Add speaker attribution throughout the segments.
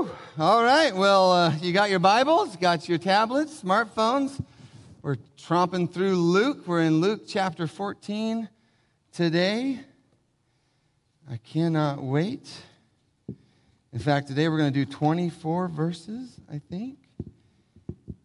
Speaker 1: Woo! All right. Well, uh, you got your Bibles, got your tablets, smartphones. We're tromping through Luke. We're in Luke chapter 14 today. I cannot wait. In fact, today we're going to do 24 verses, I think.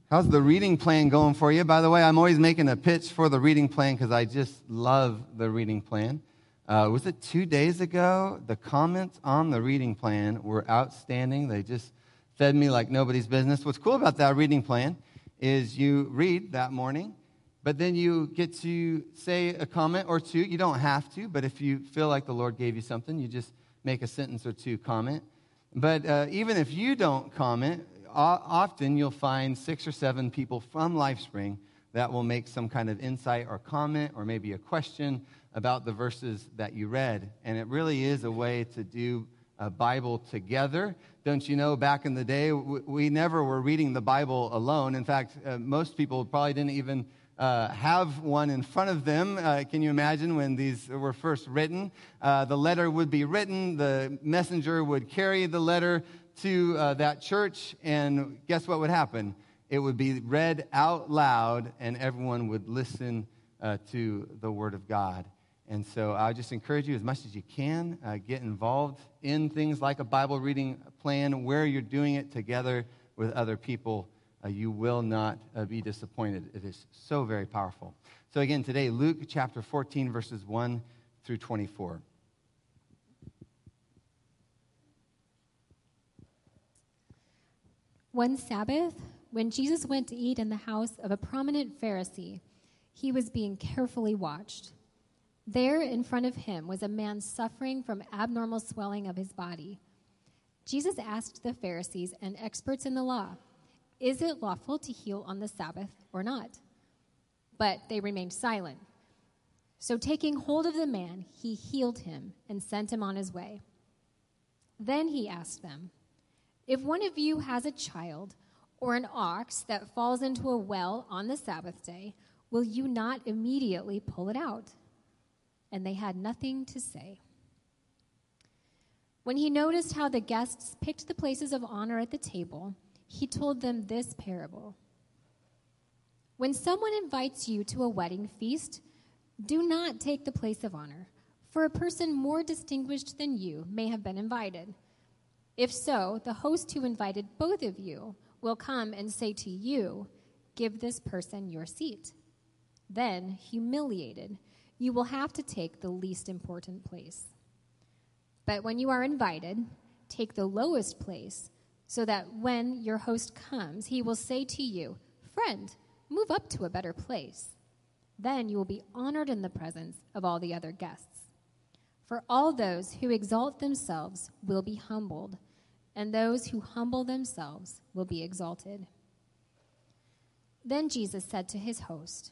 Speaker 1: How's the reading plan going for you? By the way, I'm always making a pitch for the reading plan because I just love the reading plan. Uh, was it two days ago? The comments on the reading plan were outstanding. They just fed me like nobody's business. What's cool about that reading plan is you read that morning, but then you get to say a comment or two. You don't have to, but if you feel like the Lord gave you something, you just make a sentence or two comment. But uh, even if you don't comment, often you'll find six or seven people from LifeSpring that will make some kind of insight or comment or maybe a question about the verses that you read. And it really is a way to do a Bible together. Don't you know, back in the day, we never were reading the Bible alone. In fact, uh, most people probably didn't even uh, have one in front of them. Uh, can you imagine when these were first written? Uh, the letter would be written, the messenger would carry the letter to uh, that church, and guess what would happen? It would be read out loud, and everyone would listen uh, to the Word of God. And so I just encourage you as much as you can, uh, get involved in things like a Bible reading plan where you're doing it together with other people. Uh, you will not uh, be disappointed. It is so very powerful. So, again, today, Luke chapter 14, verses 1 through 24.
Speaker 2: One Sabbath, when Jesus went to eat in the house of a prominent Pharisee, he was being carefully watched. There in front of him was a man suffering from abnormal swelling of his body. Jesus asked the Pharisees and experts in the law, Is it lawful to heal on the Sabbath or not? But they remained silent. So, taking hold of the man, he healed him and sent him on his way. Then he asked them, If one of you has a child or an ox that falls into a well on the Sabbath day, will you not immediately pull it out? And they had nothing to say. When he noticed how the guests picked the places of honor at the table, he told them this parable When someone invites you to a wedding feast, do not take the place of honor, for a person more distinguished than you may have been invited. If so, the host who invited both of you will come and say to you, Give this person your seat. Then, humiliated, you will have to take the least important place. But when you are invited, take the lowest place, so that when your host comes, he will say to you, Friend, move up to a better place. Then you will be honored in the presence of all the other guests. For all those who exalt themselves will be humbled, and those who humble themselves will be exalted. Then Jesus said to his host,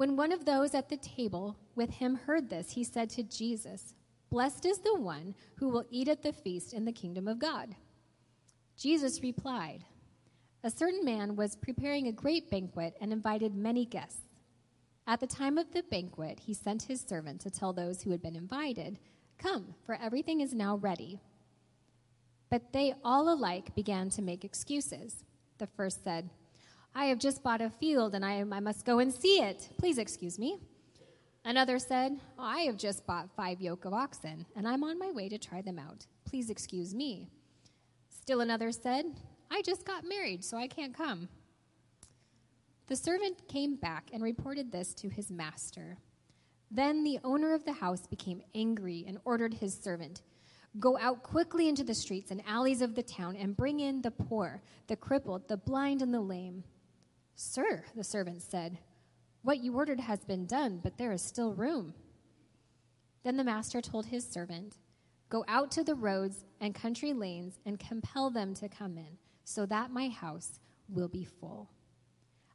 Speaker 2: When one of those at the table with him heard this, he said to Jesus, Blessed is the one who will eat at the feast in the kingdom of God. Jesus replied, A certain man was preparing a great banquet and invited many guests. At the time of the banquet, he sent his servant to tell those who had been invited, Come, for everything is now ready. But they all alike began to make excuses. The first said, I have just bought a field and I, I must go and see it. Please excuse me. Another said, oh, I have just bought five yoke of oxen and I'm on my way to try them out. Please excuse me. Still another said, I just got married, so I can't come. The servant came back and reported this to his master. Then the owner of the house became angry and ordered his servant Go out quickly into the streets and alleys of the town and bring in the poor, the crippled, the blind, and the lame. Sir, the servant said, what you ordered has been done, but there is still room. Then the master told his servant, Go out to the roads and country lanes and compel them to come in, so that my house will be full.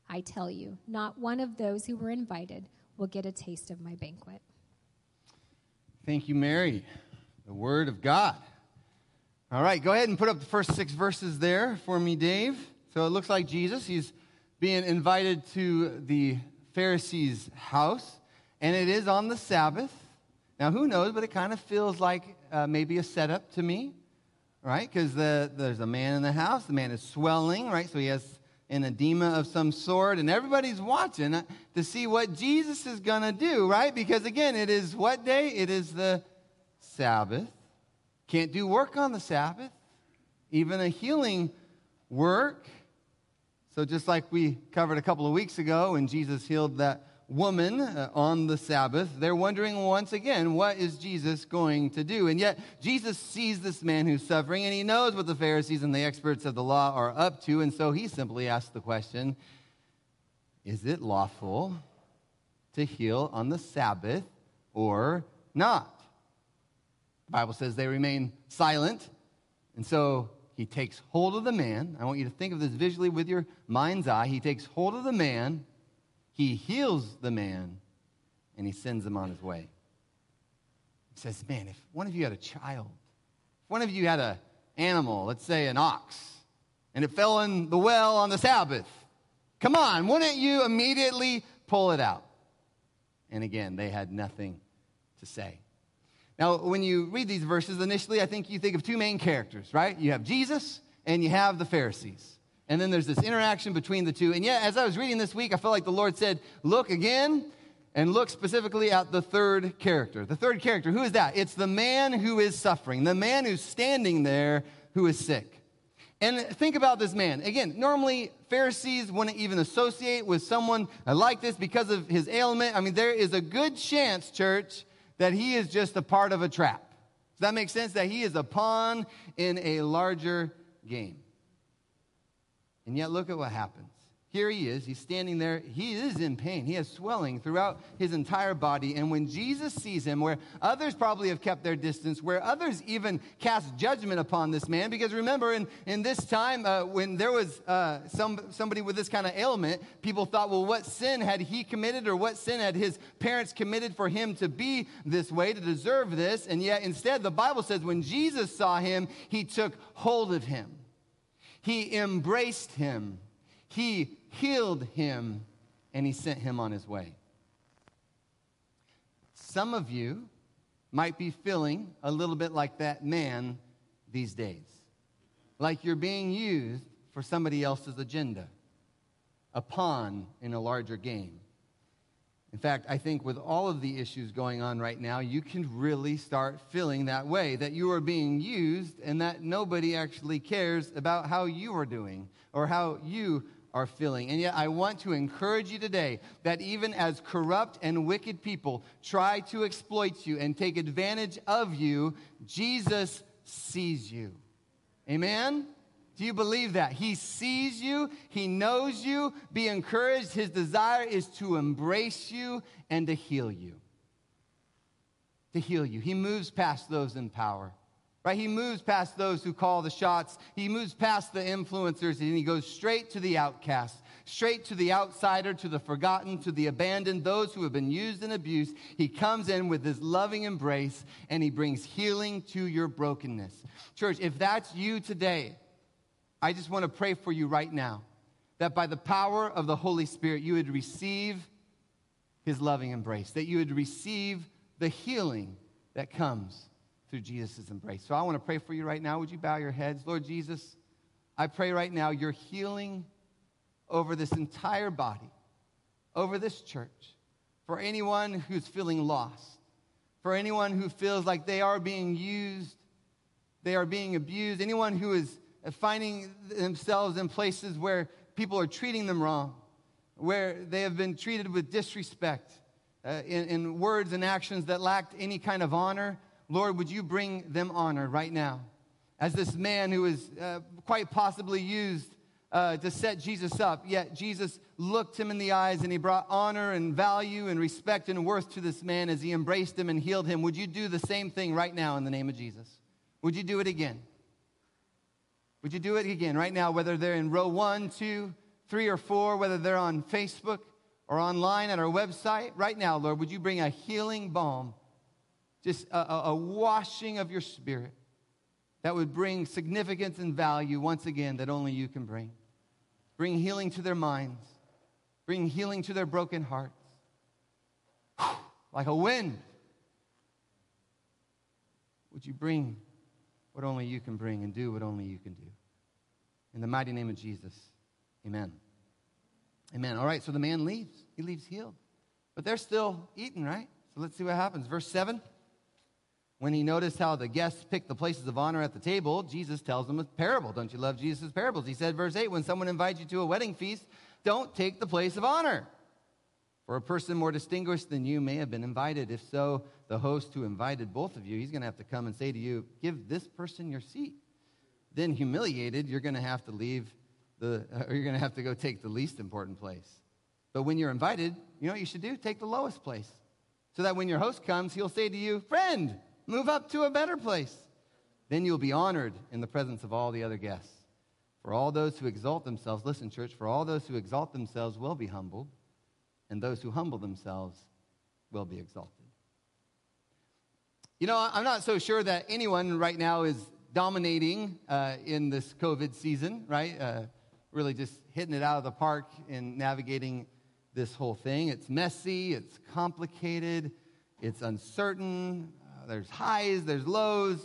Speaker 2: I tell you, not one of those who were invited will get a taste of my banquet.
Speaker 1: Thank you, Mary. The Word of God. All right, go ahead and put up the first six verses there for me, Dave. So it looks like Jesus, he's being invited to the Pharisees' house, and it is on the Sabbath. Now, who knows, but it kind of feels like uh, maybe a setup to me, right? Because the, there's a man in the house, the man is swelling, right? So he has an edema of some sort, and everybody's watching to see what Jesus is going to do, right? Because again, it is what day? It is the Sabbath. Can't do work on the Sabbath, even a healing work. So, just like we covered a couple of weeks ago when Jesus healed that woman uh, on the Sabbath, they're wondering once again, what is Jesus going to do? And yet, Jesus sees this man who's suffering, and he knows what the Pharisees and the experts of the law are up to. And so he simply asks the question Is it lawful to heal on the Sabbath or not? The Bible says they remain silent. And so he takes hold of the man. I want you to think of this visually with your mind's eye. He takes hold of the man, he heals the man, and he sends him on his way. He says, Man, if one of you had a child, if one of you had an animal, let's say an ox, and it fell in the well on the Sabbath, come on, wouldn't you immediately pull it out? And again, they had nothing to say. Now, when you read these verses, initially, I think you think of two main characters, right? You have Jesus and you have the Pharisees. And then there's this interaction between the two. And yet, as I was reading this week, I felt like the Lord said, Look again and look specifically at the third character. The third character, who is that? It's the man who is suffering, the man who's standing there who is sick. And think about this man. Again, normally Pharisees wouldn't even associate with someone like this because of his ailment. I mean, there is a good chance, church, that he is just a part of a trap. Does that make sense? That he is a pawn in a larger game. And yet, look at what happens. Here he is. He's standing there. He is in pain. He has swelling throughout his entire body. And when Jesus sees him, where others probably have kept their distance, where others even cast judgment upon this man, because remember, in, in this time, uh, when there was uh, some, somebody with this kind of ailment, people thought, well, what sin had he committed or what sin had his parents committed for him to be this way, to deserve this? And yet, instead, the Bible says when Jesus saw him, he took hold of him, he embraced him. He healed him, and he sent him on his way. Some of you might be feeling a little bit like that man these days, like you're being used for somebody else's agenda, a pawn in a larger game. In fact, I think with all of the issues going on right now, you can really start feeling that way that you are being used and that nobody actually cares about how you are doing or how you are feeling. And yet, I want to encourage you today that even as corrupt and wicked people try to exploit you and take advantage of you, Jesus sees you. Amen? Do you believe that? He sees you, He knows you. Be encouraged. His desire is to embrace you and to heal you. To heal you. He moves past those in power right? He moves past those who call the shots. He moves past the influencers and he goes straight to the outcast, straight to the outsider, to the forgotten, to the abandoned, those who have been used and abused. He comes in with his loving embrace and he brings healing to your brokenness. Church, if that's you today, I just want to pray for you right now that by the power of the Holy Spirit, you would receive his loving embrace, that you would receive the healing that comes through Jesus' embrace. So I want to pray for you right now. Would you bow your heads? Lord Jesus, I pray right now your healing over this entire body, over this church, for anyone who's feeling lost, for anyone who feels like they are being used, they are being abused, anyone who is finding themselves in places where people are treating them wrong, where they have been treated with disrespect, uh, in, in words and actions that lacked any kind of honor. Lord, would you bring them honor right now? As this man who is uh, quite possibly used uh, to set Jesus up, yet Jesus looked him in the eyes and he brought honor and value and respect and worth to this man as he embraced him and healed him. Would you do the same thing right now in the name of Jesus? Would you do it again? Would you do it again right now, whether they're in row one, two, three, or four, whether they're on Facebook or online at our website? Right now, Lord, would you bring a healing balm, just a, a, washing of your spirit that would bring significance and value once again that only you can bring? Bring healing to their minds, bring healing to their broken hearts. Like a wind, would you bring what only you can bring and do what only you can do? In the mighty name of Jesus, amen. Amen. All right, so the man leaves. He leaves healed. But they're still eating, right? So let's see what happens. Verse 7. When he noticed how the guests picked the places of honor at the table, Jesus tells them a parable. Don't you love Jesus' parables? He said, verse 8, when someone invites you to a wedding feast, don't take the place of honor. For a person more distinguished than you may have been invited. If so, the host who invited both of you, he's going to have to come and say to you, Give this person your seat then humiliated, you're going to have to leave the, or you're going to have to go take the least important place. But when you're invited, you know what you should do? Take the lowest place. So that when your host comes, he'll say to you, Friend, move up to a better place. Then you'll be honored in the presence of all the other guests. For all those who exalt themselves, listen, church, for all those who exalt themselves will be humbled, and those who humble themselves will be exalted. You know, I'm not so sure that anyone right now is dominating uh, in this COVID season, right? Uh, really just hitting it out of the park in navigating this whole thing. It's messy, it's complicated, it's uncertain. There's highs, there's lows,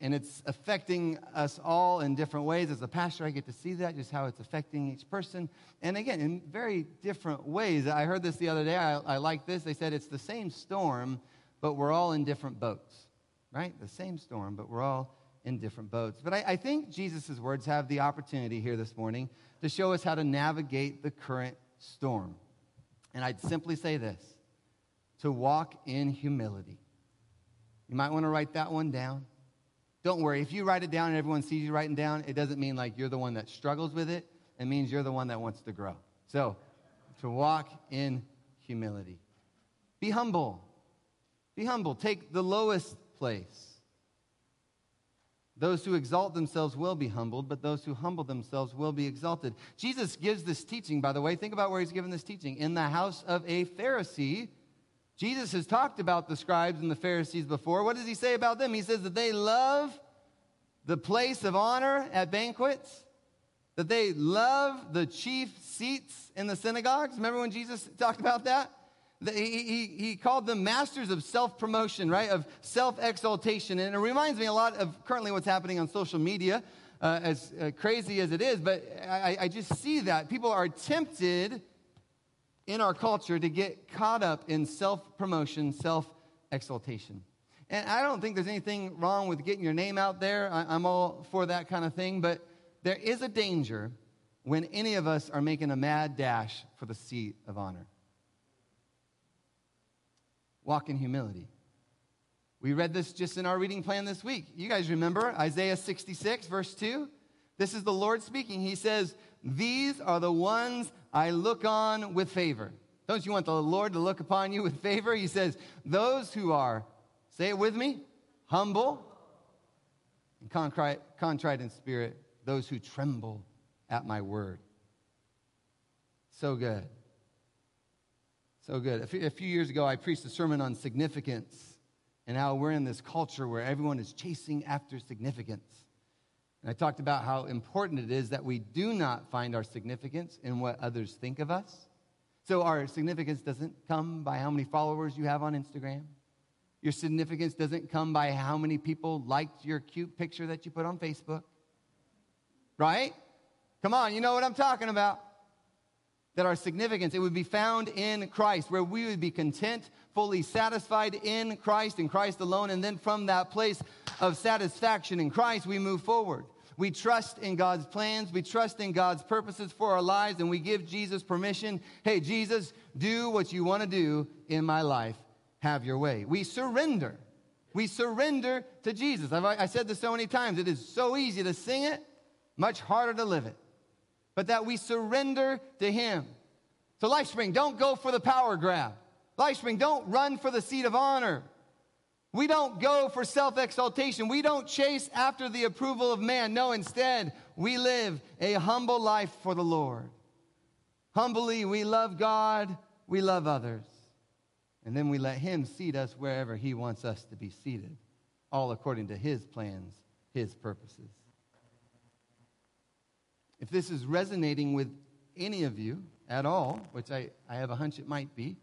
Speaker 1: and it's affecting us all in different ways. As a pastor, I get to see that, just how it's affecting each person. And again, in very different ways. I heard this the other day. I, I like this. They said it's the same storm, but we're all in different boats, right? The same storm, but we're all in different boats. But I, I think Jesus' words have the opportunity here this morning to show us how to navigate the current storm. And I'd simply say this to walk in humility. You might want to write that one down. Don't worry, if you write it down and everyone sees you writing down, it doesn't mean like you're the one that struggles with it. It means you're the one that wants to grow. So, to walk in humility. Be humble. Be humble. Take the lowest place. Those who exalt themselves will be humbled, but those who humble themselves will be exalted. Jesus gives this teaching, by the way. Think about where he's given this teaching. In the house of a Pharisee. Jesus has talked about the scribes and the Pharisees before. What does he say about them? He says that they love the place of honor at banquets, that they love the chief seats in the synagogues. Remember when Jesus talked about that? He, he, he called them masters of self promotion, right? Of self exaltation. And it reminds me a lot of currently what's happening on social media, uh, as uh, crazy as it is. But I, I just see that. People are tempted in our culture to get caught up in self promotion, self exaltation. And I don't think there's anything wrong with getting your name out there. I, I'm all for that kind of thing. But there is a danger when any of us are making a mad dash for the seat of honor walk in humility. We read this just in our reading plan this week. You guys remember Isaiah 66, verse 2? This is the Lord speaking. He says, These are the ones I look on with favor. Don't you want the Lord to look upon you with favor? He says, Those who are, say it with me, humble and contrite, contrite in spirit, those who tremble at my word. So good. So good. A few, a few years ago, I preached a sermon on significance and how we're in this culture where everyone is chasing after significance. I talked about how important it is that we do not find our significance in what others think of us. So our significance doesn't come by how many followers you have on Instagram. Your significance doesn't come by how many people liked your cute picture that you put on Facebook. Right? Come on, you know what I'm talking about that our significance, it would be found in Christ, where we would be content, fully satisfied in Christ, in Christ alone. And then from that place of satisfaction in Christ, we move forward. We trust in God's plans. We trust in God's purposes for our lives, and we give Jesus permission. Hey, Jesus, do what you want to do in my life. Have your way. We surrender. We surrender to Jesus. I've, I said this so many times. It is so easy to sing it, much harder to live it. but that we surrender to Him. So, Lifespring, don't go for the power grab. Lifespring, don't run for the seat of honor. We don't go for self exaltation. We don't chase after the approval of man. No, instead, we live a humble life for the Lord. Humbly, we love God, we love others. And then we let Him seat us wherever He wants us to be seated, all according to His plans, His purposes. If this is resonating with any of you at all, which I, I have a hunch it might be,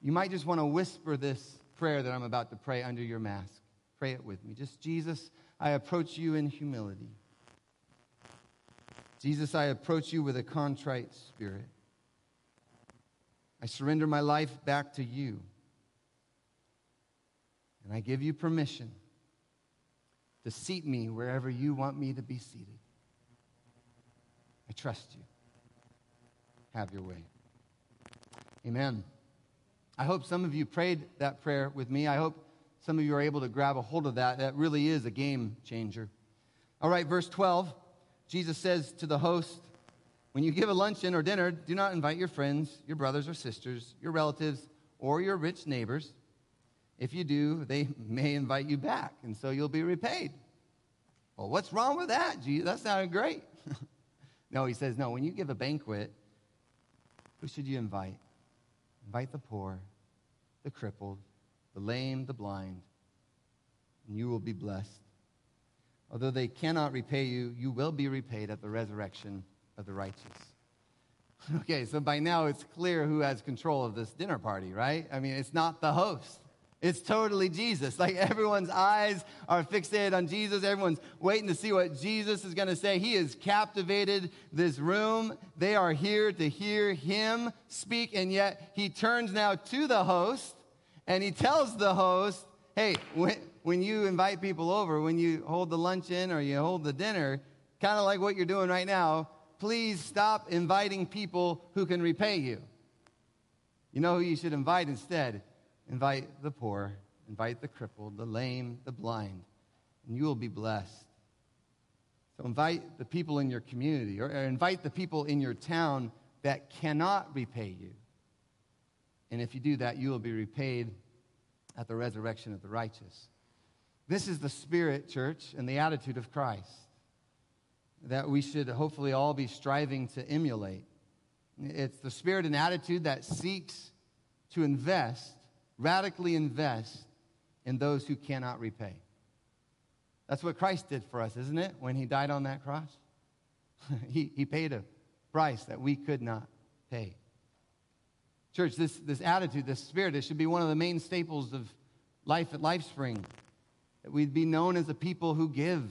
Speaker 1: you might just want to whisper this prayer that I'm about to pray under your mask. Pray it with me. Just, Jesus, I approach you in humility. Jesus, I approach you with a contrite spirit. I surrender my life back to you. And I give you permission to seat me wherever you want me to be seated. I trust you. Have your way. Amen. I hope some of you prayed that prayer with me. I hope some of you are able to grab a hold of that. That really is a game changer. All right, verse 12. Jesus says to the host, When you give a luncheon or dinner, do not invite your friends, your brothers or sisters, your relatives, or your rich neighbors. If you do, they may invite you back, and so you'll be repaid. Well, what's wrong with that? Jesus? That sounded great. no, he says, No, when you give a banquet, who should you invite? Invite the poor, the crippled, the lame, the blind, and you will be blessed. Although they cannot repay you, you will be repaid at the resurrection of the righteous. Okay, so by now it's clear who has control of this dinner party, right? I mean, it's not the host. It's totally Jesus. Like everyone's eyes are fixated on Jesus. Everyone's waiting to see what Jesus is going to say. He has captivated this room. They are here to hear him speak. And yet he turns now to the host and he tells the host, hey, when, when you invite people over, when you hold the luncheon or you hold the dinner, kind of like what you're doing right now, please stop inviting people who can repay you. You know who you should invite instead? Invite the poor, invite the crippled, the lame, the blind, and you will be blessed. So invite the people in your community or, invite the people in your town that cannot repay you. And if you do that, you will be repaid at the resurrection of the righteous. This is the spirit, church, and the attitude of Christ that we should hopefully all be striving to emulate. It's the spirit and attitude that seeks to invest radically invest in those who cannot repay. That's what Christ did for us, isn't it? When he died on that cross, he, he paid a price that we could not pay. Church, this, this attitude, this spirit, it should be one of the main staples of life at LifeSpring. That we'd be known as a people who give,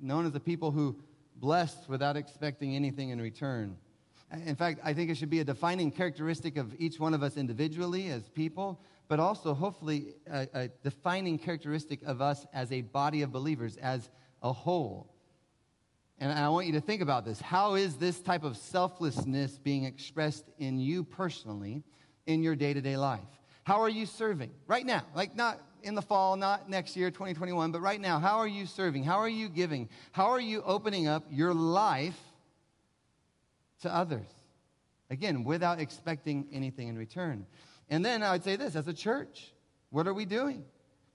Speaker 1: known as a people who bless without expecting anything in return. In fact, I think it should be a defining characteristic of each one of us individually as people, but also hopefully a, a defining characteristic of us as a body of believers, as a whole. And I want you to think about this. How is this type of selflessness being expressed in you personally in your day to day life? How are you serving right now? Like, not in the fall, not next year, 2021, but right now. How are you serving? How are you giving? How are you opening up your life to others? Again, without expecting anything in return. And then I would say this as a church, what are we doing?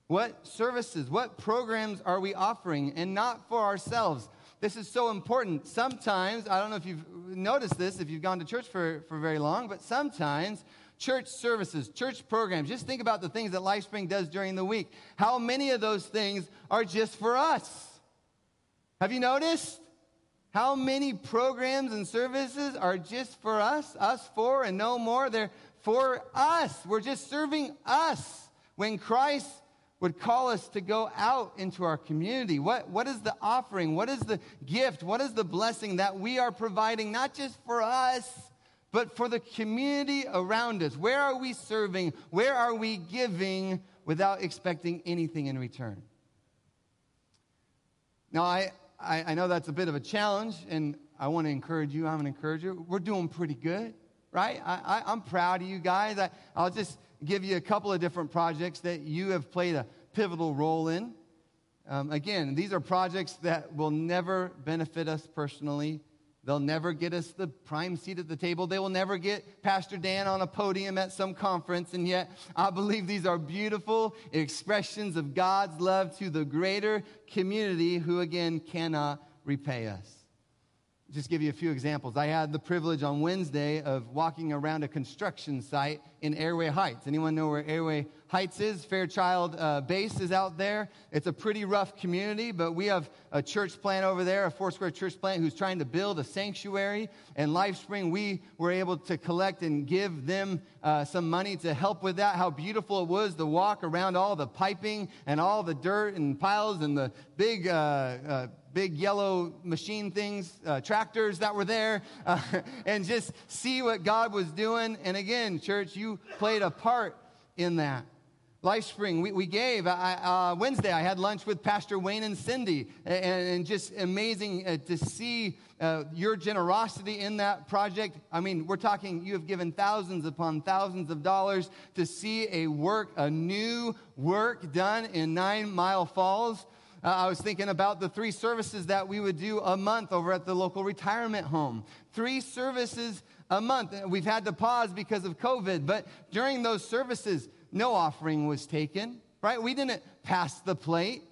Speaker 1: What services, what programs are we offering? And not for ourselves. This is so important. Sometimes, I don't know if you've noticed this, if you've gone to church for, for very long, but sometimes church services, church programs, just think about the things that LifeSpring does during the week. How many of those things are just for us? Have you noticed? How many programs and services are just for us, us for and no more? They're for us. We're just serving us. When Christ would call us to go out into our community, what, what is the offering? What is the gift? What is the blessing that we are providing, not just for us, but for the community around us? Where are we serving? Where are we giving without expecting anything in return? Now, I, I, I know that's a bit of a challenge, and I want to encourage you. I'm an encourager. We're doing pretty good right? I, am proud of you guys. I, I'll just give you a couple of different projects that you have played a pivotal role in. Um, again, these are projects that will never benefit us personally, They'll never get us the prime seat at the table. They will never get Pastor Dan on a podium at some conference. And yet, I believe these are beautiful expressions of God's love to the greater community who, again, cannot repay us just give you a few examples. I had the privilege on Wednesday of walking around a construction site in Airway Heights. Anyone know where Airway Heights is? Fairchild uh, Base is out there. It's a pretty rough community, but we have a church plant over there, a Foursquare church plant, who's trying to build a sanctuary. And LifeSpring, we were able to collect and give them uh, some money to help with that. How beautiful it was to walk around all the piping and all the dirt and piles and the big uh, uh big yellow machine things, uh, tractors that were there, uh, and just see what God was doing. And again, church, you played a part in that. LifeSpring, we, we gave. I, uh, Wednesday, I had lunch with Pastor Wayne and Cindy, and, and just amazing uh, to see uh, your generosity in that project. I mean, we're talking, you have given thousands upon thousands of dollars to see a work, a new work done in Nine Mile Falls. Uh, I was thinking about the three services that we would do a month over at the local retirement home. Three services a month. We've had to pause because of COVID, but during those services, no offering was taken, right? We didn't pass the plate.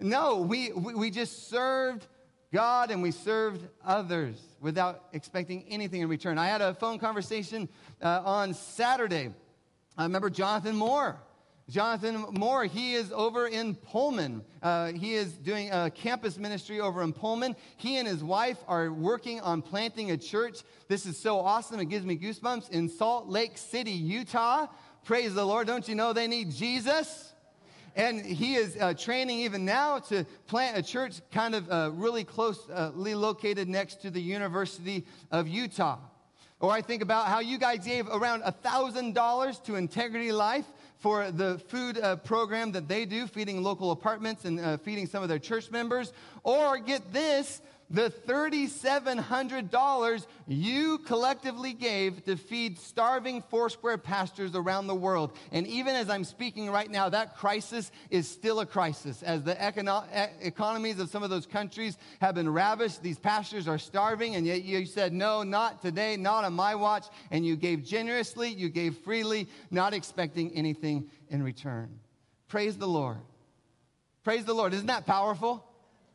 Speaker 1: No, we, we, we just served God and we served others without expecting anything in return. I had a phone conversation uh, on Saturday. I remember Jonathan Moore Jonathan Moore, he is over in Pullman. Uh, he is doing a campus ministry over in Pullman. He and his wife are working on planting a church. This is so awesome. It gives me goosebumps in Salt Lake City, Utah. Praise the Lord. Don't you know they need Jesus? And he is uh, training even now to plant a church kind of uh, really closely uh, located next to the University of Utah. Or I think about how you guys gave around $1,000 to Integrity Life for the food uh, program that they do, feeding local apartments and uh, feeding some of their church members. Or get this, the $3,700 you collectively gave to feed starving Foursquare pastors around the world. And even as I'm speaking right now, that crisis is still a crisis. As the econo- economies of some of those countries have been ravished, these pastors are starving, and yet you said, No, not today, not on my watch. And you gave generously, you gave freely, not expecting anything in return. Praise the Lord. Praise the Lord. Isn't that powerful?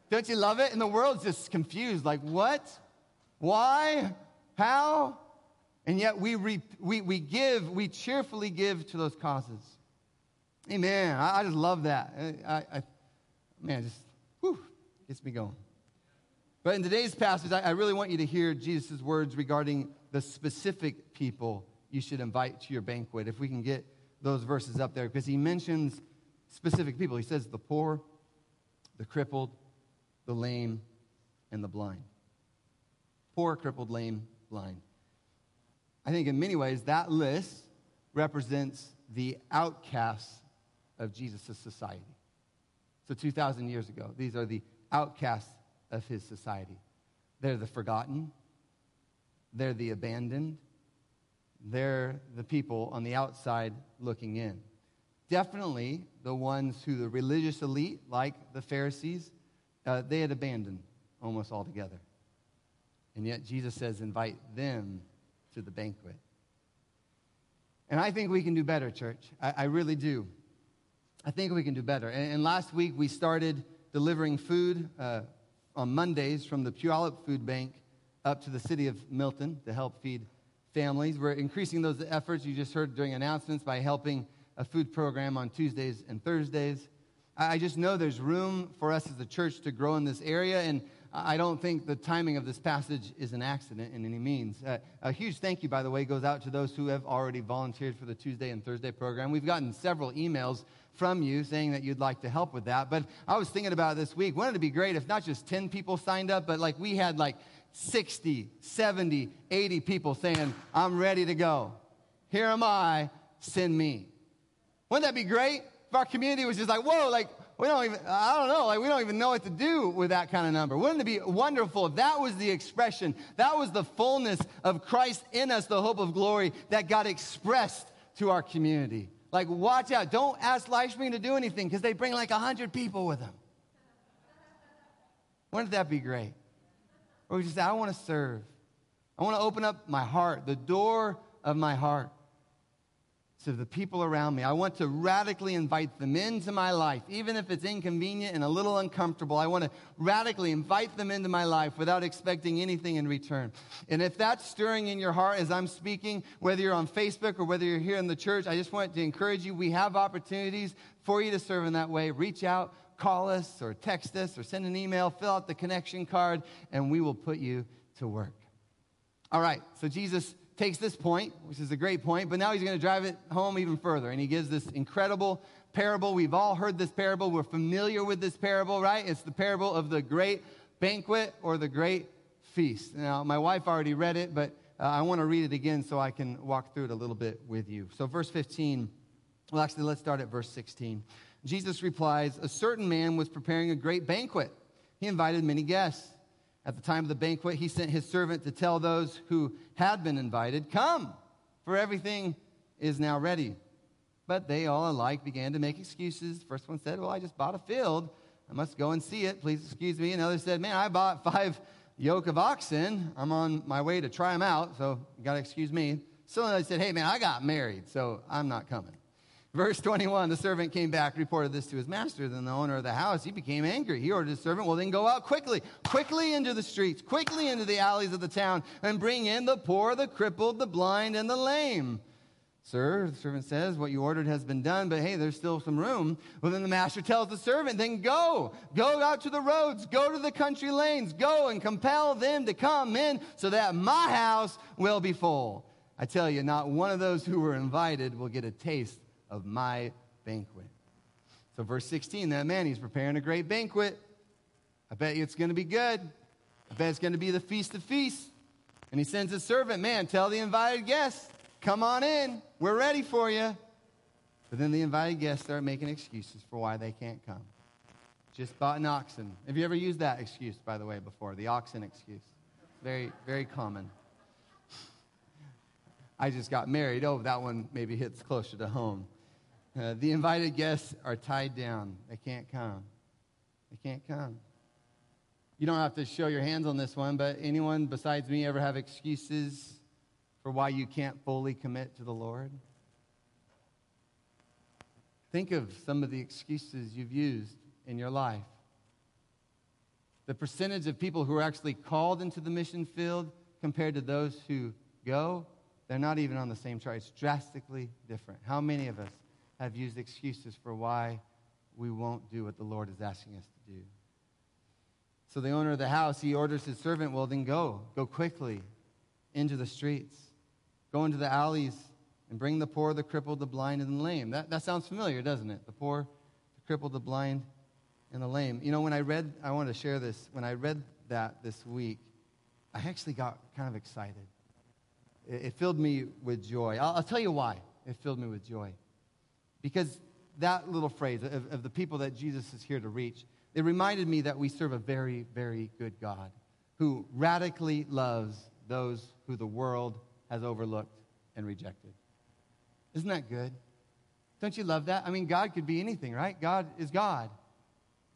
Speaker 1: Don't you love it? And the world's just confused like, what? Why? How? And yet we, re- we, we give, we cheerfully give to those causes. Amen. I, I just love that. I, I, man, just, whew, gets me going. But in today's passage, I, I really want you to hear Jesus' words regarding the specific people you should invite to your banquet. If we can get those verses up there, because he mentions specific people. He says the poor, the crippled, the lame, and the blind. Poor, crippled, lame, blind. I think in many ways that list represents the outcasts of Jesus' society. So 2,000 years ago, these are the outcasts of his society. They're the forgotten, they're the abandoned, they're the people on the outside looking in. Definitely the ones who the religious elite, like the Pharisees, uh, they had abandoned almost altogether. And yet Jesus says, invite them to the banquet. And I think we can do better, church. I, I really do. I think we can do better. And, and last week we started delivering food uh, on Mondays from the Puyallup Food Bank up to the city of Milton to help feed families. We're increasing those efforts you just heard during announcements by helping a food program on Tuesdays and Thursdays. I just know there's room for us as a church to grow in this area, and I don't think the timing of this passage is an accident in any means. Uh, a huge thank you, by the way, goes out to those who have already volunteered for the Tuesday and Thursday program. We've gotten several emails from you saying that you'd like to help with that. But I was thinking about this week. Wouldn't it be great if not just 10 people signed up, but like we had like 60, 70, 80 people saying, I'm ready to go. Here am I, send me. Wouldn't that be great? Our community was just like, whoa, like, we don't even, I don't know, like, we don't even know what to do with that kind of number. Wouldn't it be wonderful if that was the expression, that was the fullness of Christ in us, the hope of glory that got expressed to our community? Like, watch out. Don't ask LifeSpring to do anything because they bring like 100 people with them. Wouldn't that be great? Or we just say, I want to serve. I want to open up my heart, the door of my heart to the people around me. I want to radically invite them into my life, even if it's inconvenient and a little uncomfortable. I want to radically invite them into my life without expecting anything in return. And if that's stirring in your heart as I'm speaking, whether you're on Facebook or whether you're here in the church, I just want to encourage you. We have opportunities for you to serve in that way. Reach out, call us, or text us, or send an email, fill out the connection card, and we will put you to work. All right, so Jesus takes this point, which is a great point, but now he's going to drive it home even further. And he gives this incredible parable. We've all heard this parable. We're familiar with this parable, right? It's the parable of the great banquet or the great feast. Now, my wife already read it, but uh, I want to read it again so I can walk through it a little bit with you. So, verse 15, well, actually, let's start at verse 16. Jesus replies A certain man was preparing a great banquet. He invited many guests. At the time of the banquet, he sent his servant to tell those who had been invited, Come, for everything is now ready. But they all alike began to make excuses. The First one said, Well, I just bought a field. I must go and see it. Please excuse me. Another said, Man, I bought five yoke of oxen. I'm on my way to try them out, so you got to excuse me. So I said, Hey, man, I got married, so I'm not coming. Verse 21 the servant came back, reported this to his master. Then the owner of the house, he became angry. He ordered his servant, Well, then go out quickly, quickly into the streets, quickly into the alleys of the town, and bring in the poor, the crippled, the blind, and the lame. Sir, the servant says, What you ordered has been done, but hey, there's still some room. Well, then the master tells the servant, Then go, go out to the roads, go to the country lanes, go and compel them to come in so that my house will be full. I tell you, not one of those who were invited will get a taste of my banquet. So, verse 16, that man, he's preparing a great banquet. I bet you it's going to be good. I bet it's going to be the feast of feasts. And he sends his servant, man, tell the invited guests, come on in. We're ready for you. But then the invited guests start making excuses for why they can't come. Just bought an oxen. Have you ever used that excuse, by the way, before? The oxen excuse. Very, very common. I just got married. Oh, that one maybe hits closer to home. Uh, the invited guests are tied down. They can't come. They can't come. You don't have to show your hands on this one, but anyone besides me ever have excuses for why you can't fully commit to the Lord? Think of some of the excuses you've used in your life. The percentage of people who are actually called into the mission field compared to those who go, they're not even on the same chart. It's drastically different. How many of us have used excuses for why we won't do what the Lord is asking us to do. So the owner of the house, he orders his servant, well, then go, go quickly into the streets, go into the alleys, and bring the poor, the crippled, the blind, and the lame. That, that sounds familiar, doesn't it? The poor, the crippled, the blind, and the lame. You know, when I read, I want to share this, when I read that this week, I actually got kind of excited. It, it filled me with joy. I'll, I'll tell you why it filled me with joy. Because that little phrase of, of the people that Jesus is here to reach, it reminded me that we serve a very, very good God who radically loves those who the world has overlooked and rejected. Isn't that good? Don't you love that? I mean, God could be anything, right? God is God.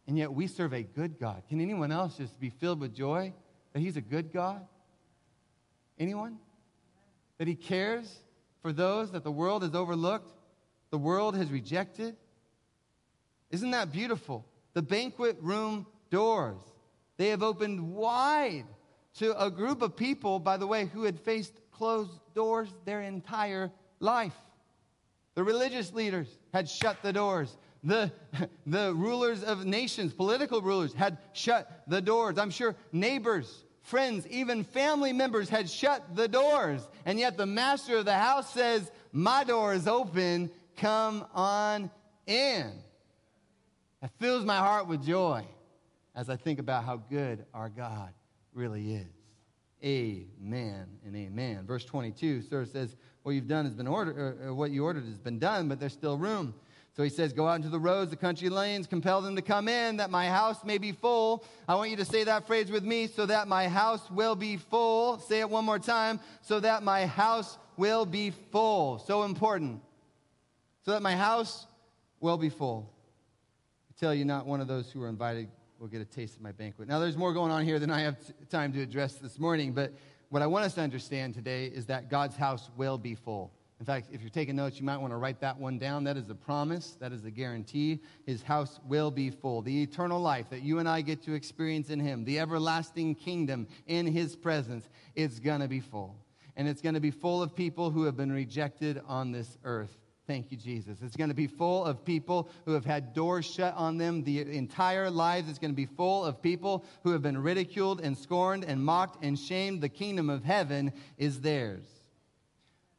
Speaker 1: And yet we serve a good God. Can anyone else just be filled with joy that He's a good God? Anyone? That He cares for those that the world has overlooked the world has rejected. Isn't that beautiful? The banquet room doors, they have opened wide to a group of people, by the way, who had faced closed doors their entire life. The religious leaders had shut the doors. The, the rulers of nations, political rulers, had shut the doors. I'm sure neighbors, friends, even family members had shut the doors. And yet the master of the house says, My door is open Come on in. That fills my heart with joy as I think about how good our God really is. Amen and amen. Verse 22, sir says, What you've done has been ordered, or er, what you ordered has been done, but there's still room. So he says, Go out into the roads, the country lanes, compel them to come in, that my house may be full. I want you to say that phrase with me, so that my house will be full. Say it one more time, so that my house will be full. So important so that my house will be full. I tell you, not one of those who are invited we'll get a taste of my banquet. Now, there's more going on here than I have t- time to address this morning, but what I want us to understand today is that God's house will be full. In fact, if you're taking notes, you might want to write that one down. That is a promise, that is a guarantee. His house will be full. The eternal life that you and I get to experience in Him, the everlasting kingdom in His presence, it's going to be full. And it's going to be full of people who have been rejected on this earth. Thank you, Jesus. It's going to be full of people who have had doors shut on them the entire lives. It's going to be full of people who have been ridiculed and scorned and mocked and shamed. The kingdom of heaven is theirs.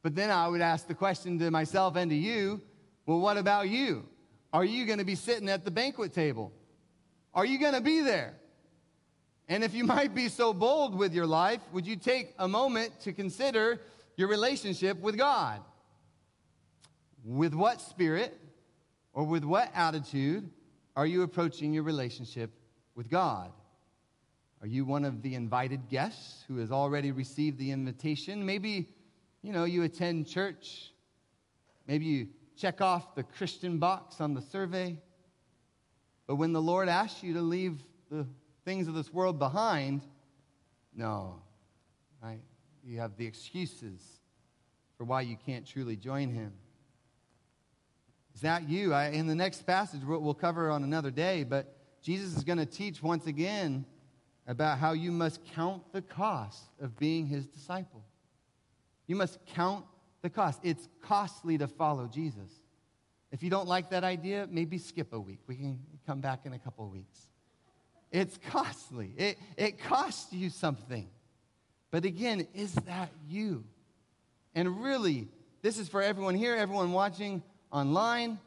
Speaker 1: But then I would ask the question to myself and to you well, what about you? Are you going to be sitting at the banquet table? Are you going to be there? And if you might be so bold with your life, would you take a moment to consider your relationship with God? With what spirit or with what attitude are you approaching your relationship with God? Are you one of the invited guests who has already received the invitation? Maybe, you know, you attend church. Maybe you check off the Christian box on the survey. But when the Lord asks you to leave the things of this world behind, no, right? You have the excuses for why you can't truly join Him. Is that you? I, in the next passage, we'll, we'll cover on another day, but Jesus is going to teach once again about how you must count the cost of being his disciple. You must count the cost. It's costly to follow Jesus. If you don't like that idea, maybe skip a week. We can come back in a couple weeks. It's costly, it, it costs you something. But again, is that you? And really, this is for everyone here, everyone watching online,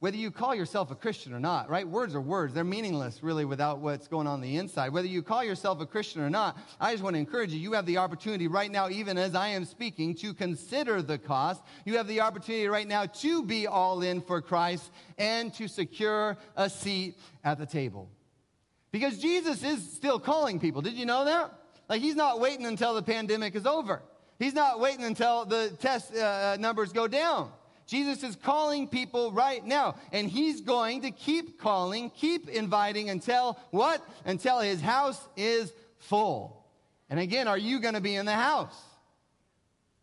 Speaker 1: whether you call yourself a Christian or not, right? Words are words. They're meaningless, really, without what's going on, on the inside. Whether you call yourself a Christian or not, I just want to encourage you. You have the opportunity right now, even as I am speaking, to consider the cost. You have the opportunity right now to be all in for Christ and to secure a seat at the table. Because Jesus is still calling people. Did you know that? Like, he's not waiting until the pandemic is over. He's not waiting until the test uh, numbers go down. Jesus is calling people right now, and he's going to keep calling, keep inviting until what? Until his house is full. And again, are you going to be in the house?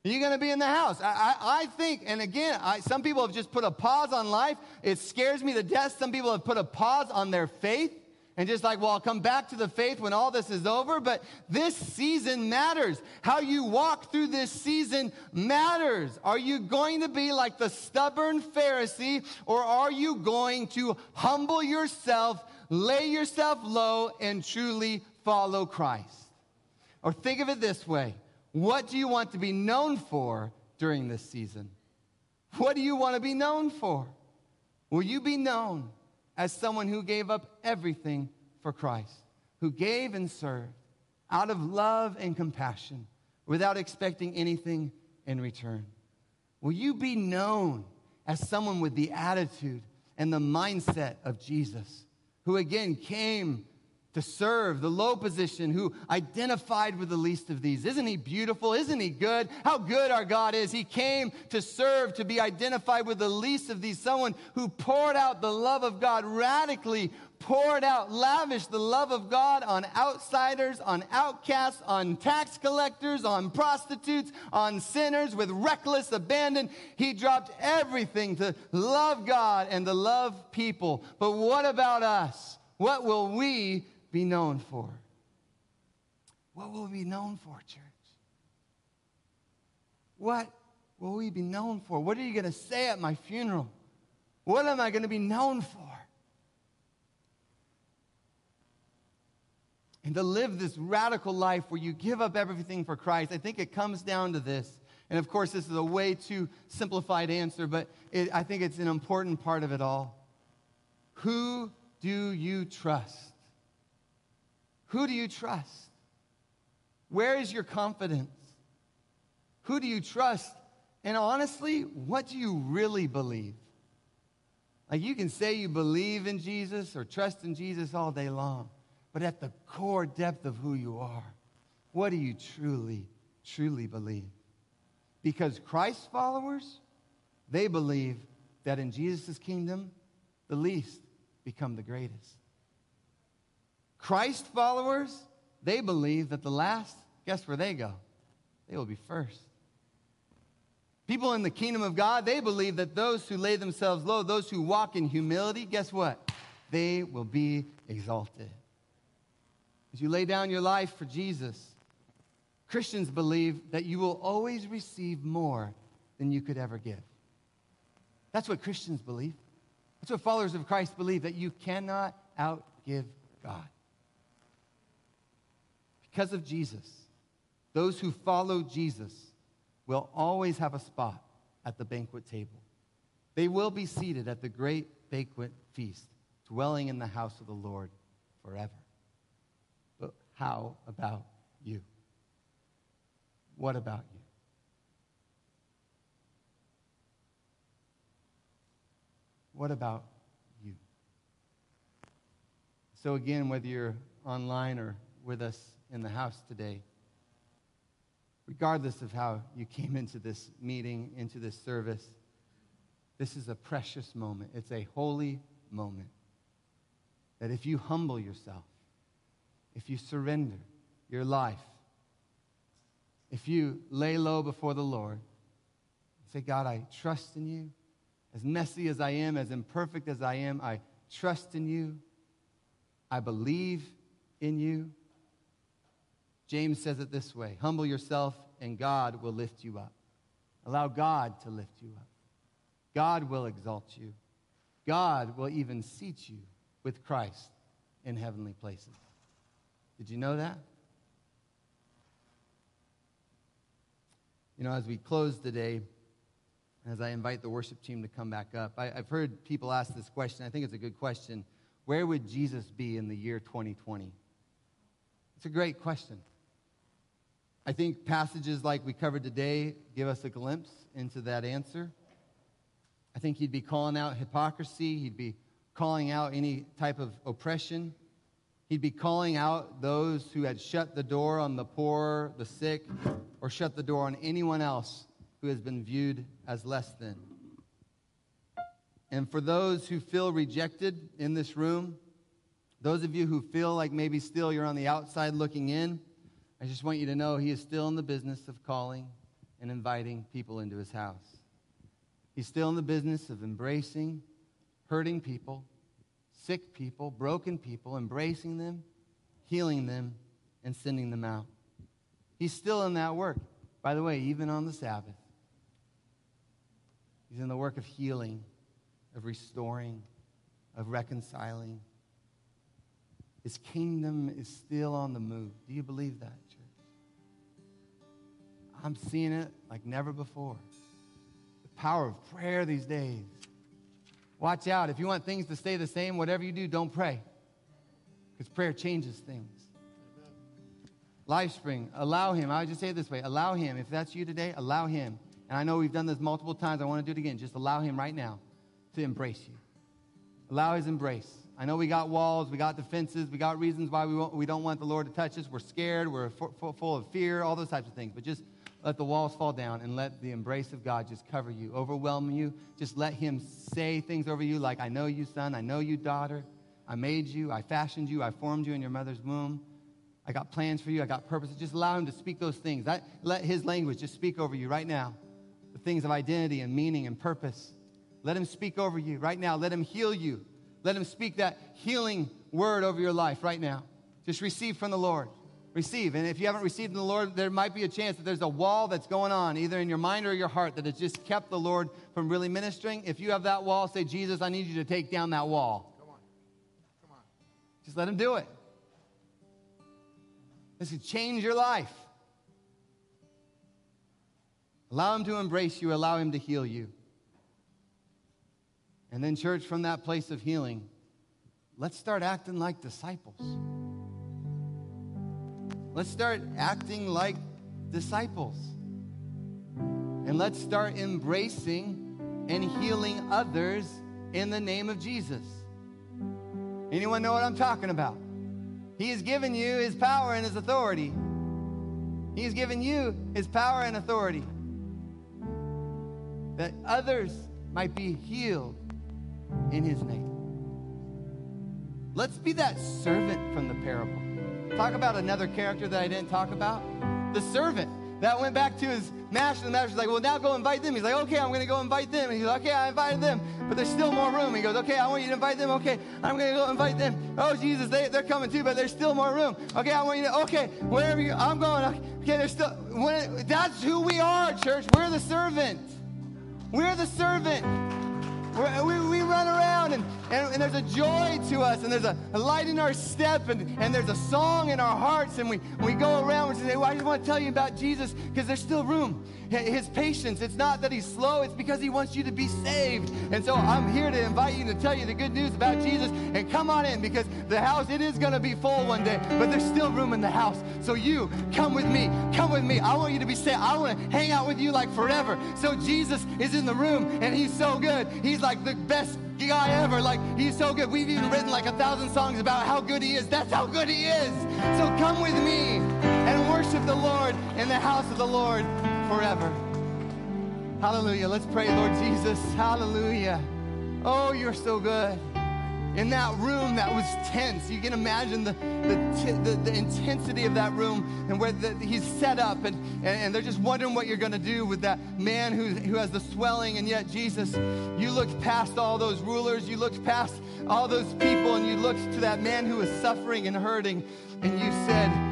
Speaker 1: Are you going to be in the house? I, I, I think, and again, I, some people have just put a pause on life. It scares me to death. Some people have put a pause on their faith and just like, well, I'll come back to the faith when all this is over. But this season matters. How you walk through this season matters. Are you going to be like the stubborn Pharisee, or are you going to humble yourself, lay yourself low, and truly follow Christ? Or think of it this way What do you want to be known for during this season? What do you want to be known for? Will you be known as someone who gave up everything for Christ, who gave and served out of love and compassion without expecting anything in return? Will you be known as someone with the attitude and the mindset of Jesus, who again came to serve the low position, who identified with the least of these. Isn't he beautiful? Isn't he good? How good our God is. He came to serve, to be identified with the least of these, someone who poured out the love of God radically, poured out, lavished the love of God on outsiders, on outcasts, on tax collectors, on prostitutes, on sinners with reckless abandon. He dropped everything to love God and to love people. But what about us? What will we be known for? What will we be known for, church? What will we be known for? What are you going to say at my funeral? What am I going to be known for? And to live this radical life where you give up everything for Christ, I think it comes down to this. And of course, this is a way too simplified answer, but it, I think it's an important part of it all. Who do you trust? Who do you trust? Where is your confidence? Who do you trust? And honestly, what do you really believe? Like you can say you believe in Jesus or trust in Jesus all day long, but at the core depth of who you are, what do you truly, truly believe? Because Christ's followers, they believe that in Jesus' kingdom, the least become the greatest. Christ followers, they believe that the last, guess where they go? They will be first. People in the kingdom of God, they believe that those who lay themselves low, those who walk in humility, guess what? They will be exalted. As you lay down your life for Jesus, Christians believe that you will always receive more than you could ever give. That's what Christians believe. That's what followers of Christ believe that you cannot outgive God. Because of Jesus, those who follow Jesus will always have a spot at the banquet table. They will be seated at the great banquet feast, dwelling in the house of the Lord forever. But how about you? What about you? What about you? So, again, whether you're online or with us in the house today, regardless of how you came into this meeting, into this service, this is a precious moment. It's a holy moment. That if you humble yourself, if you surrender your life, if you lay low before the Lord, say, God, I trust in you. As messy as I am, as imperfect as I am, I trust in you. I believe in you. James says it this way Humble yourself, and God will lift you up. Allow God to lift you up. God will exalt you. God will even seat you with Christ in heavenly places. Did you know that? You know, as we close today, as I invite the worship team to come back up, I, have heard people ask this question. I think it's a good question. Where would Jesus be in the year 2020? It's a great question. I think passages like we covered today give us a glimpse into that answer. I think he'd be calling out hypocrisy, he'd be calling out any type of oppression. He'd be calling out those who had shut the door on the poor, the sick, or shut the door on anyone else who has been viewed as less than. And for those who feel rejected in this room, those of you who feel like maybe still you're on the outside looking in, I just want you to know he is still in the business of calling and inviting people into his house. He's still in the business of embracing hurting people, sick people, broken people, embracing them, healing them, and sending them out. He's still in that work. By the way, even on the Sabbath, he's in the work of healing, of restoring, of reconciling. His kingdom is still on the move. Do you believe that? I'm seeing it like never before. The power of prayer these days. Watch out. If you want things to stay the same, whatever you do, don't pray. Because prayer changes things. LifeSpring, allow Him. I would just say it this way allow Him. If that's you today, allow Him. And I know we've done this multiple times. I want to do it again. Just allow Him right now to embrace you. Allow His embrace. I know we got walls, we got defenses, we got reasons why we, we don't want the Lord to touch us. We're scared, we're full of fear, all those types of things. But just let the walls fall down and let the embrace of God just cover you, overwhelm you. Just let Him say things over you like, I know you, son. I know you, daughter. I made you. I fashioned you. I formed you in your mother's womb. I got plans for you. I got purposes. Just allow him to speak those things. Let his language just speak over you right now. The things of identity and meaning and purpose. Let him speak over you right now. Let him heal you. Let him speak that healing word over your life right now. Just receive from the Lord. Receive. And if you haven't received from the Lord, there might be a chance that there's a wall that's going on, either in your mind or your heart, that has just kept the Lord from really ministering. If you have that wall, say, Jesus, I need you to take down that wall. Come on. Come on. Just let him do it. This could change your life. Allow Him to embrace you, allow Him to heal you. And then, church, from that place of healing, let's start acting like disciples. Let's start acting like disciples. And let's start embracing and healing others in the name of Jesus. Anyone know what I'm talking about? He has given you his power and his authority. He has given you his power and authority that others might be healed in his name. Let's be that servant from the parable. Talk about another character that I didn't talk about. The servant that went back to his master. The master's like, well, now go invite them. He's like, okay, I'm going to go invite them. And he's like, okay, I invited them, but there's still more room. He goes, okay, I want you to invite them. Okay, I'm going to go invite them. Oh, Jesus, they, they're coming too, but there's still more room. Okay, I want you to, okay, wherever you, I'm going. Okay, there's still, when, that's who we are, church. We're the servant. We're the servant. We, we run around and, and, and, there's a joy to us and there's a, a, light in our step and, and there's a song in our hearts and we, we go around and say, well, I just want to tell you about Jesus because there's still room. His patience, it's not that he's slow, it's because he wants you to be saved. And so I'm here to invite you to tell you the good news about Jesus and come on in because the house, it is going to be full one day, but there's still room in the house. So you come with me. Come with me. I want you to be saved. I want to hang out with you like forever. So Jesus is in the room and he's so good. He's like the best guy ever. Like, he's so good. We've even written like a thousand songs about how good he is. That's how good he is. So come with me and worship the Lord in the house of the Lord forever. Hallelujah. Let's pray, Lord Jesus. Hallelujah. Oh, you're so good. In that room that was tense, you can imagine the, the, the, the intensity of that room and where the, he's set up, and, and, and they're just wondering what you're going to do with that man who, who has the swelling. And yet, Jesus, you looked past all those rulers, you looked past all those people, and you looked to that man who was suffering and hurting, and you said,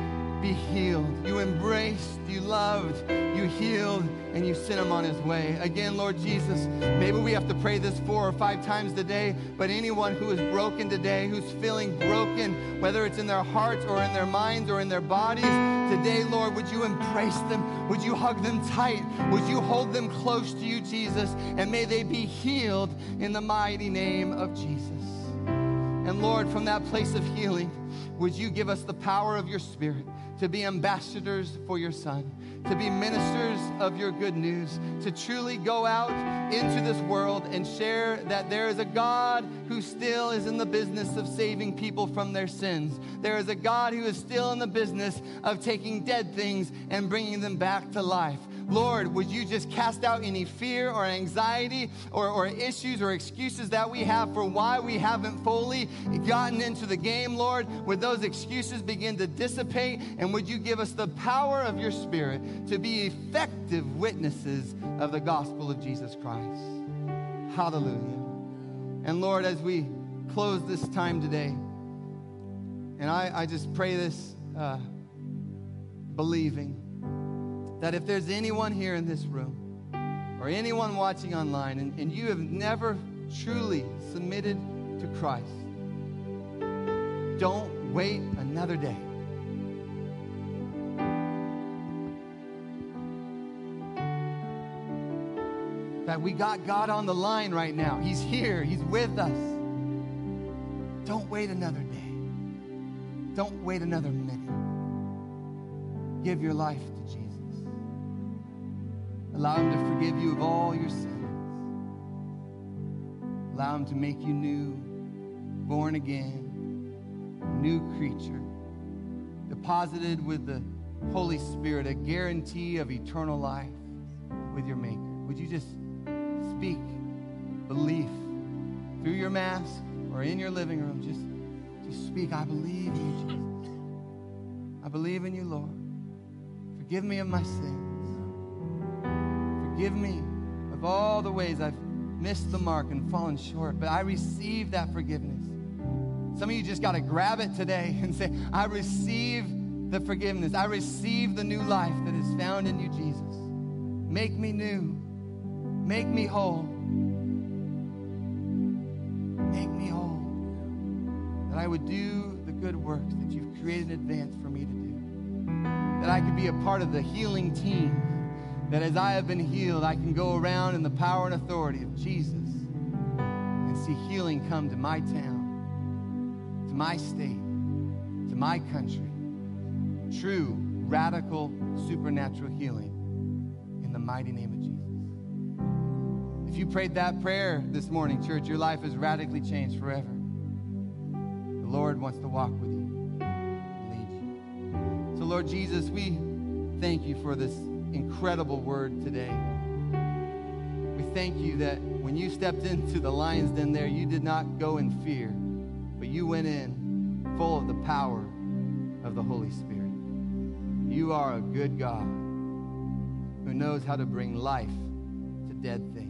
Speaker 1: be healed. You embraced, you loved, you healed, and you sent him on his way. Again, Lord Jesus, maybe we have to pray this four or five times today, but anyone who is broken today, who's feeling broken, whether it's in their hearts or in their minds or in their bodies, today, Lord, would you embrace them? Would you hug them tight? Would you hold them close to you, Jesus? And may they be healed in the mighty name of Jesus. And Lord, from that place of healing, would you give us the power of your Spirit? To be ambassadors for your Son, to be ministers of your good news, to truly go out into this world and share that there is a God who still is in the business of saving people from their sins. There is a God who is still in the business of taking dead things and bringing them back to life. Lord, would you just cast out any fear or anxiety or, or issues or excuses that we have for why we haven't fully gotten into the game, Lord? Would those excuses begin to dissipate? And would you give us the power of your Spirit to be effective witnesses of the gospel of Jesus Christ? Hallelujah. And Lord, as we close this time today, and I, I just pray this uh, believing that if there's anyone here in this room or anyone watching online and, and you have never truly submitted to Christ, don't wait another day. That we got God on the line right now. He's here, He's with us. Don't wait another day. Don't wait another minute. Give your life to Jesus. Allow Him to forgive you of all your sins. Allow Him to make you new, born again, new creature, deposited with the Holy Spirit, a guarantee of eternal life with your Maker. Would you just speak belief through your mask or in your living room? Just, just speak, I believe in you, Jesus. I believe in you, Lord. Forgive me of my sins. Forgive me of all the ways I've missed the mark and fallen short, but I receive that forgiveness. Some of you just got to grab it today and say, I receive the forgiveness. I receive the new life that is found in you, Jesus. Make me new. Make me whole. Make me whole. That I would do the good works that you've created in advance for me to do. That I could be a part of the healing team that as I have been healed, I can go around in the power and authority of Jesus and see healing come to my town, to my state, to my country. True, radical, supernatural healing in the mighty name of Jesus. If you prayed that prayer this morning, church, your life is radically changed forever. The Lord wants to walk with you, and lead you. So, Lord Jesus, we thank you for this incredible word today. We thank you that when you stepped into the lion's den there, you did not go in fear, but you went in full of the power of the Holy Spirit. You are a good God who knows how to bring life to dead things.